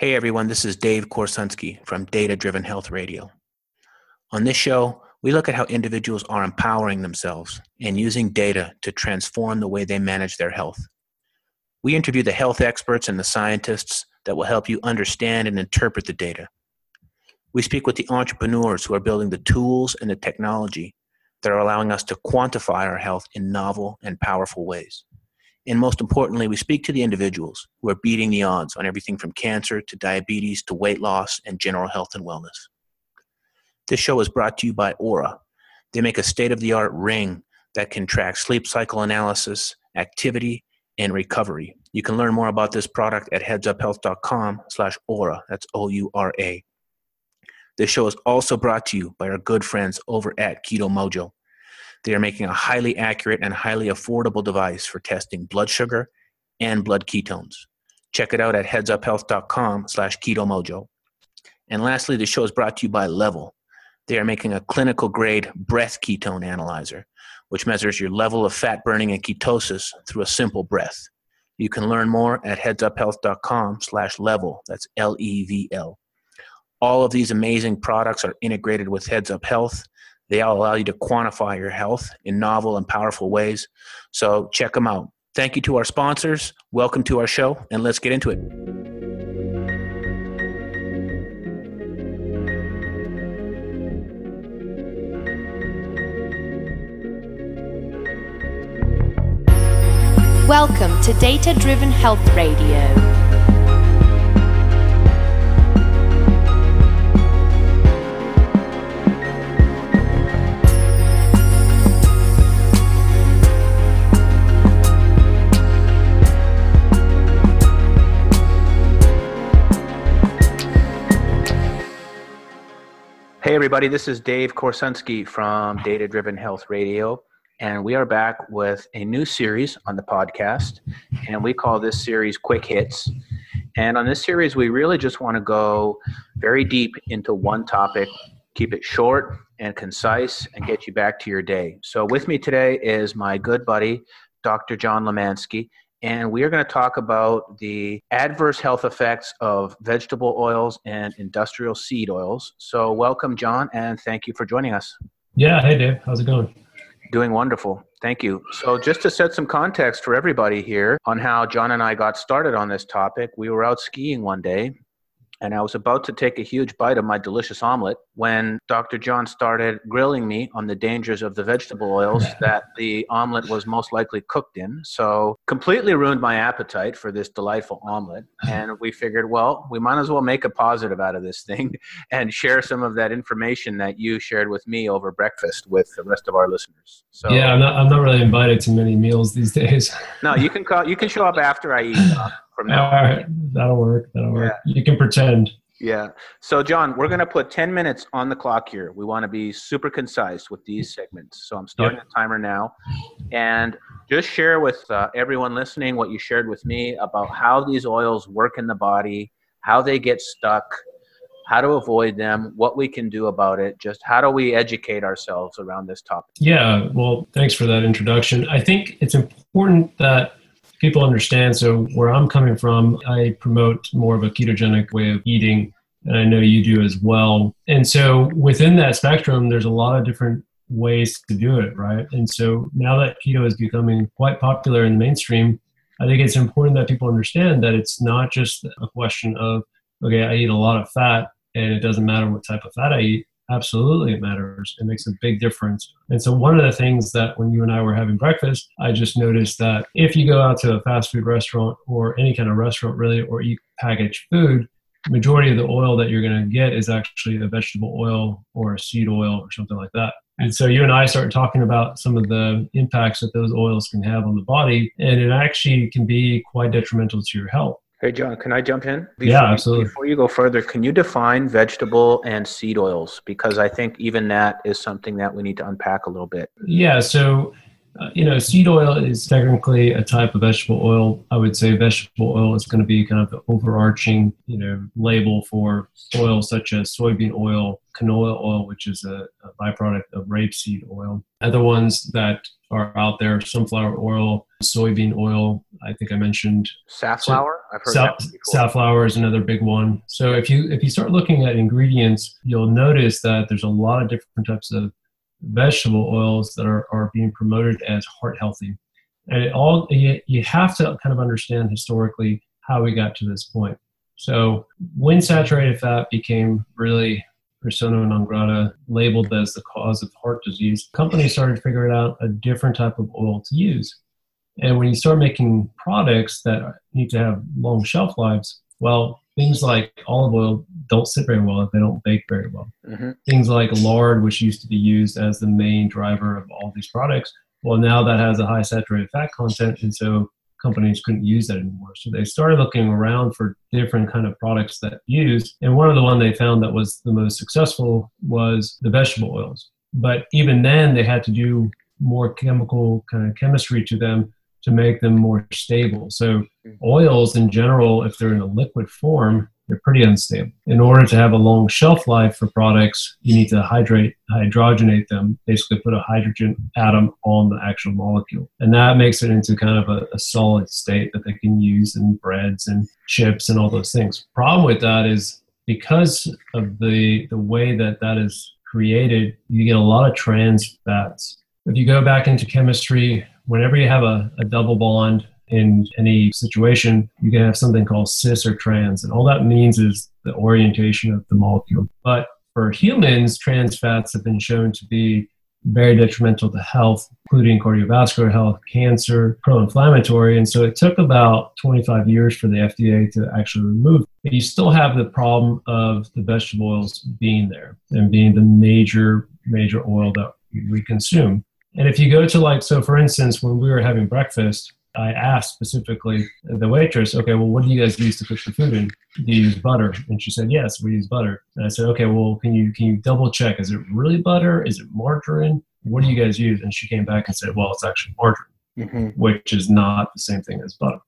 Hey everyone, this is Dave Korsunsky from Data Driven Health Radio. On this show, we look at how individuals are empowering themselves and using data to transform the way they manage their health. We interview the health experts and the scientists that will help you understand and interpret the data. We speak with the entrepreneurs who are building the tools and the technology that are allowing us to quantify our health in novel and powerful ways. And most importantly, we speak to the individuals who are beating the odds on everything from cancer to diabetes to weight loss and general health and wellness. This show is brought to you by Oura. They make a state of the art ring that can track sleep cycle analysis, activity, and recovery. You can learn more about this product at headsuphealth.com slash Oura. That's O-U-R-A. This show is also brought to you by our good friends over at Keto Mojo. They are making a highly accurate and highly affordable device for testing blood sugar and blood ketones. Check it out at headsuphealth.com slash ketomojo. And lastly, the show is brought to you by LEVL. They are making a clinical grade breath ketone analyzer, which measures your level of fat burning and ketosis through a simple breath. You can learn more at headsuphealth.com slash levl. That's L-E-V-L. All of these amazing products are integrated with Heads Up Health they all allow you to quantify your health in novel and powerful ways. So check them out. Thank you to our sponsors. Welcome to our show, and let's get into it. Welcome to Data Driven Health Radio. Everybody, this is Dave Korsunsky from Data Driven Health Radio, and we are back with a new series on the podcast, and we call this series Quick Hits. And on this series, we really just want to go very deep into one topic, keep it short and concise, and get you back to your day. So, with me today is my good buddy, Dr. John Limansky, and we are going to talk about the adverse health effects of vegetable oils and industrial seed oils. So, welcome, John, and thank you for joining us. Yeah, hey, Dave. How's it going? Doing wonderful. Thank you. So, just to set some context for everybody here on how John and I got started on this topic, we were out skiing one day and I was about to take a huge bite of my delicious omelet when Dr. John started grilling me on the dangers of the vegetable oils that the omelet was most likely cooked in. So, completely ruined my appetite for this delightful omelet. Uh-huh. And we figured, well, we might as well make a positive out of this thing and share some of that information that you shared with me over breakfast with the rest of our listeners. So, yeah, I'm not, I'm not really invited to many meals these days. no, you can call, you can show up after I eat. From now. All right, that'll work. That'll work. Yeah. You can pretend. Yeah. So, John, we're going to put 10 minutes on the clock here. We want to be super concise with these segments. So, I'm starting yep. the timer now. And just share with uh, everyone listening what you shared with me about how these oils work in the body, how they get stuck, how to avoid them, what we can do about it, just how do we educate ourselves around this topic? Yeah. Well, thanks for that introduction. I think it's important that people understand. So where I'm coming from, I promote more of a ketogenic way of eating, and I know you do as well. And so within that spectrum, there's a lot of different ways to do it, right? And so now that keto is becoming quite popular in the mainstream, I think it's important that people understand that it's not just a question of, okay, I eat a lot of fat and it doesn't matter what type of fat I eat. Absolutely, it matters. It makes a big difference. And so, one of the things that when you and I were having breakfast, I just noticed that if you go out to a fast food restaurant or any kind of restaurant, really, or eat packaged food, majority of the oil that you're going to get is actually a vegetable oil or a seed oil or something like that. And so you and I started talking about some of the impacts that those oils can have on the body, and it actually can be quite detrimental to your health. Hey, John, can I jump in? Before, yeah, absolutely. Before you go further, can you define vegetable and seed oils? Because I think even that is something that we need to unpack a little bit. Yeah, so, uh, you know, seed oil is technically a type of vegetable oil. I would say vegetable oil is going to be kind of the overarching, you know, label for oils such as soybean oil, canola oil, which is a, a byproduct of rapeseed oil. Other ones that are out there sunflower oil, soybean oil. I think I mentioned safflower. I've heard Sa- that safflower is another big one. So if you if you start looking at ingredients, you'll notice that there's a lot of different types of vegetable oils that are, are being promoted as heart healthy. And it all you, you have to kind of understand historically how we got to this point. So when saturated fat became really persona non grata, labeled as the cause of heart disease, companies started figuring out a different type of oil to use. And when you start making products that need to have long shelf lives, well, things like olive oil don't sit very well if they don't bake very well. Mhm. Things like lard, which used to be used as the main driver of all these products, well, now that has a high saturated fat content, and so companies couldn't use that anymore. So they started looking around for different kind of products that use, and one of the one they found that was the most successful was the vegetable oils. But even then, they had to do more chemical kind of chemistry to them to make them more stable. So mm-hmm. oils in general, if they're in a liquid form, they're pretty unstable. In order to have a long shelf life for products, you need to hydrate, hydrogenate them, basically put a hydrogen atom on the actual molecule. And that makes it into kind of a, a solid state that they can use in breads and chips and all those things. Problem with that is because of the, the way that that is created, you get a lot of trans fats. If you go back into chemistry, whenever you have a, a double bond in any situation, you can have something called cis or trans. And all that means is the orientation of the molecule. But for humans, trans fats have been shown to be very detrimental to health, including cardiovascular health, cancer, pro inflammatory. And so it took about 25 years for the FDA to actually remove. But you still have the problem of the vegetable oils being there and being the major, major oil that we consume. And if you go to like, so for instance, when we were having breakfast, I asked specifically the waitress, okay, well, what do you guys use to cook the food in? Do you use butter? And she said, yes, we use butter. And I said, okay, well, can you can you double check? Is it really butter? Is it margarine? What do you guys use? And she came back and said, well, it's actually margarine, Mhm. which is not the same thing as butter.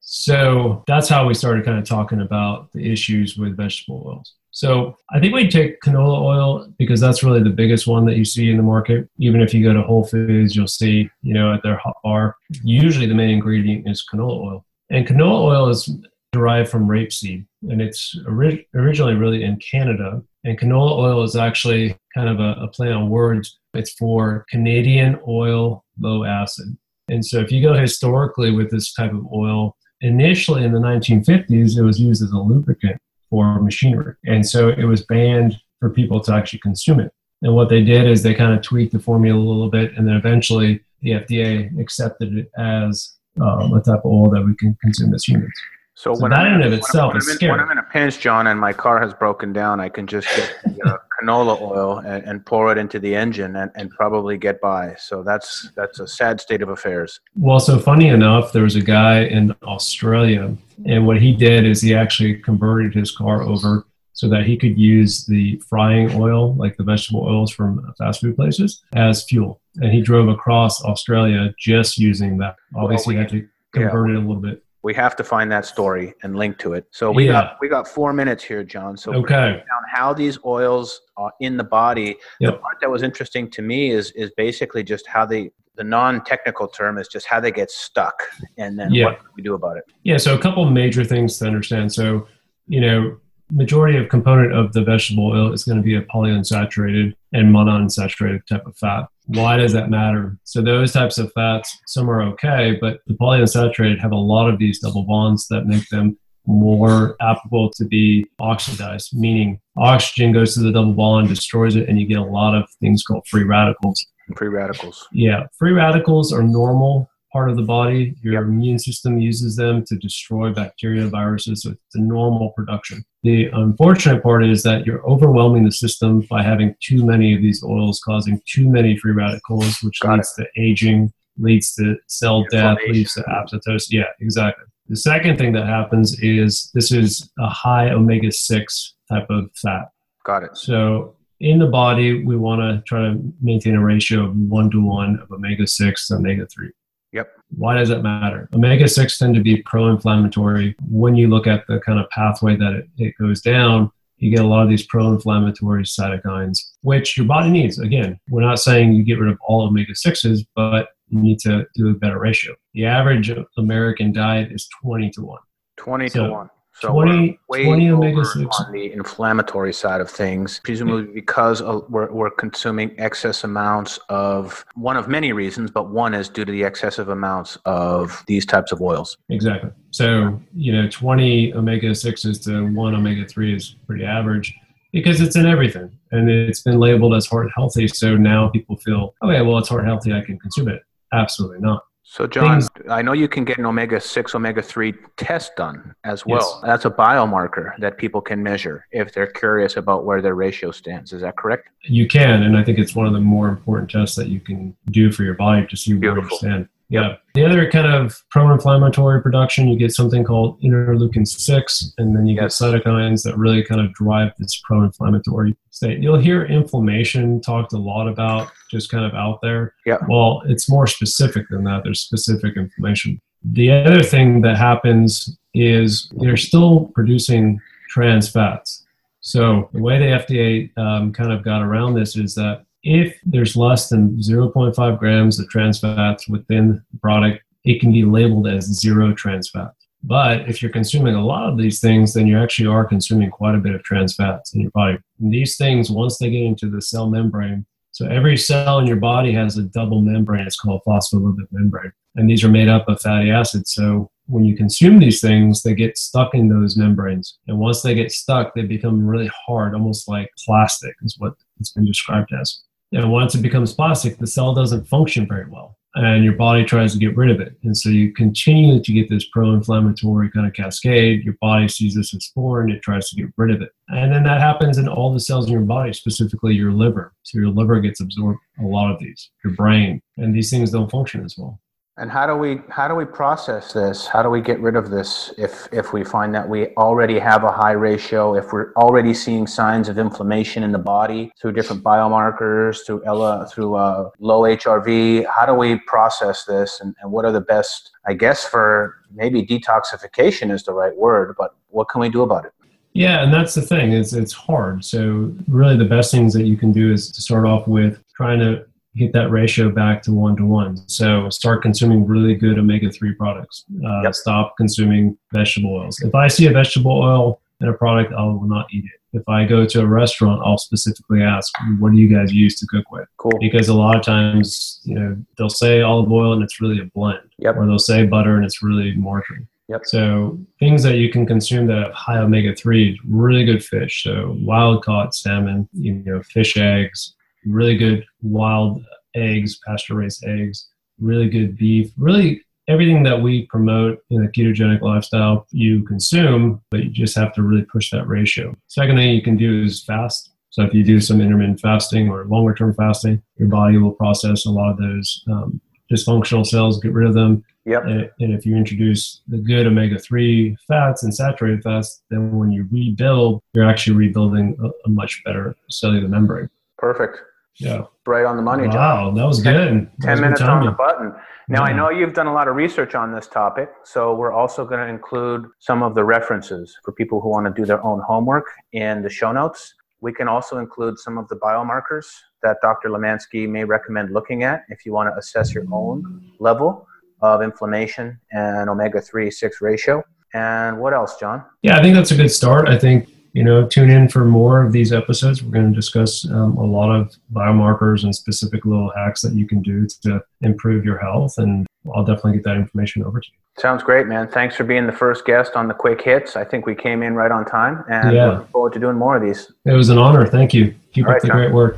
So that's how we started kind of talking about the issues with vegetable oils. So I think we take canola oil because that's really the biggest one that you see in the market. Even if you go to Whole Foods, you'll see, you know, at their hot bar, usually the main ingredient is canola oil. And canola oil is derived from rapeseed, and it's ori- originally really in Canada. And canola oil is actually kind of a, a play on words. It's for Canadian oil low acid. And so if you go historically with this type of oil, initially in the 1950s, it was used as a lubricant for machinery. And so it was banned for people to actually consume it. And what they did is they kind of tweaked the formula a little bit, and then eventually the FDA accepted it as um, a type of oil that we can consume as humans. So, So when that I'm in and of when itself I'm is in, scary. When I'm in a pinch, John, and my car has broken down, I can just get the, uh, canola oil and, and pour it into the engine and, and probably get by. So that's that's a sad state of affairs. Well, so funny enough, there was a guy in Australia, and what he did is he actually converted his car over so that he could use the frying oil, like the vegetable oils from fast food places, as fuel. And he drove across Australia just using that. Obviously, he had to convert it a little bit. We have to find that story and link to it. So we Yeah. got we got four minutes here, John. So Okay. down how these oils are in the body. The part that was interesting to me is is basically just how they the non-technical term is just how they get stuck, and then Yeah. what we do about it? Yeah, so a couple major things to understand. So, you know, majority of component of the vegetable oil is going to be a polyunsaturated and monounsaturated type of fat. Why does that matter? So those types of fats, some are okay, but the polyunsaturated have a lot of these double bonds that make them more applicable to be oxidized, meaning oxygen goes to the double bond, destroys it, and you get a lot of things called free radicals. Free radicals. Yeah, free radicals are normal part of the body. Your immune system uses them to destroy bacteria, viruses. So it's a normal production. The unfortunate part is that you're overwhelming the system by having too many of these oils, causing too many free radicals, which Got leads to aging, leads to cell death, leads to apoptosis. Yeah, exactly. The second thing that happens is this is a high omega 6 type of fat. Got it. So in the body, we want to try to maintain a ratio of one to one of omega 6 to omega 3. Yep. Why does that matter? Omega 6 tend to be pro inflammatory. When you look at the kind of pathway that it, it goes down, you get a lot of these pro-inflammatory cytokines, which your body needs. Again, we're not saying you get rid of all omega sixes, but you need to do a better ratio. The average American diet is 20 to 1. 20 So, to 1. So 20 we're way 20 over omega-6. on the inflammatory side of things, presumably because uh, we're, we're consuming excess amounts of one of many reasons, but one is due to the excessive amounts of these types of oils. Exactly. So, you know, 20 omega 6s to 1 omega 3 is pretty average because it's in everything and it's been labeled as heart healthy. So now people feel, okay, well, it's heart healthy, I can consume it. Absolutely not. So, John, Things- I know you can get an omega 6, omega 3 test done as well. Yes. That's a biomarker that people can measure if they're curious about where their ratio stands. Is that correct? You can, and I think it's one of the more important tests that you can do for your body to see where you stand. Yeah. The other kind of pro-inflammatory production, you get something called interleukin six, and then you get cytokines that really kind of drive this pro-inflammatory state. You'll hear inflammation talked a lot about, just kind of out there. Yeah. Well, it's more specific than that. There's specific inflammation. The other thing that happens is they're still producing trans fats. So the way the FDA um, kind of got around this is that if there's less than 0.5 grams of trans fats within the product, it can be labeled as zero trans fat. But if you're consuming a lot of these things, then you actually are consuming quite a bit of trans fats in your body. And these things, once they get into the cell membrane, so every cell in your body has a double membrane. It's called phospholipid membrane. And these are made up of fatty acids. So when you consume these things, they get stuck in those membranes. And once they get stuck, they become really hard, almost like plastic, is what it's been described as. And once it becomes plastic, the cell doesn't function very well. And your body tries to get rid of it. And so you continue to get this pro inflammatory kind of cascade. Your body sees this as foreign, it tries to get rid of it. And then that happens in all the cells in your body, specifically your liver. So your liver gets absorbed a lot of these, your brain, and these things don't function as well. And how do we how do we process this? How do we get rid of this if if we find that we already have a high ratio, if we're already seeing signs of inflammation in the body through different biomarkers, through Ella, through uh, low HRV? How do we process this, and, and what are the best? I guess for maybe detoxification is the right word, but what can we do about it? Yeah, and that's the thing. It's it's hard. So really, the best things that you can do is to start off with trying to get that ratio back to one to one. So start consuming really good omega three products. Uh, Yep. Stop consuming vegetable oils. If I see a vegetable oil in a product, I will not eat it. If I go to a restaurant, I'll specifically ask, "What do you guys use to cook with?" Cool. Because a lot of times, you know, they'll say olive oil and it's really a blend Yep. or they'll say butter and it's really margarine. Yep. So things that you can consume that have high omega three, really good fish. So wild caught salmon, you know, fish eggs, really good wild eggs, pasture raised eggs, really good beef, really everything that we promote in a ketogenic lifestyle you consume, but you just have to really push that ratio. Second thing you can do is fast. So if you do some intermittent fasting or longer term fasting, your body will process a lot of those um, dysfunctional cells, get rid of them, Yep. and, and if you introduce the good omega 3 fats and saturated fats, then when you rebuild, you're actually rebuilding a, a much better cellular membrane. Perfect. Yeah. Right on the money, John. Wow, that was good. That was 10 good minutes on the button. Now, I know you've done a lot of research on this topic, so we're also going to include some of the references for people who want to do their own homework in the show notes. We can also include some of the biomarkers that Dr. Limansky may recommend looking at if you want to assess your own level of inflammation and omega 3 6 ratio. And what else, John? Yeah, I think that's a good start. I think, you know, tune in for more of these episodes. We're going to discuss um, a lot of biomarkers and specific little hacks that you can do to improve your health. And I'll definitely get that information over to you. Sounds great, man. Thanks for being the first guest on the Quick Hits. I think we came in right on time, and Yeah. looking forward to doing more of these. It was an honor. Thank you. Keep All up right, the John. great work.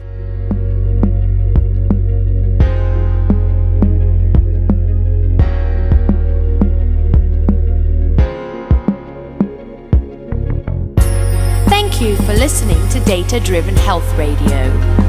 Listening to Data Driven Health Radio.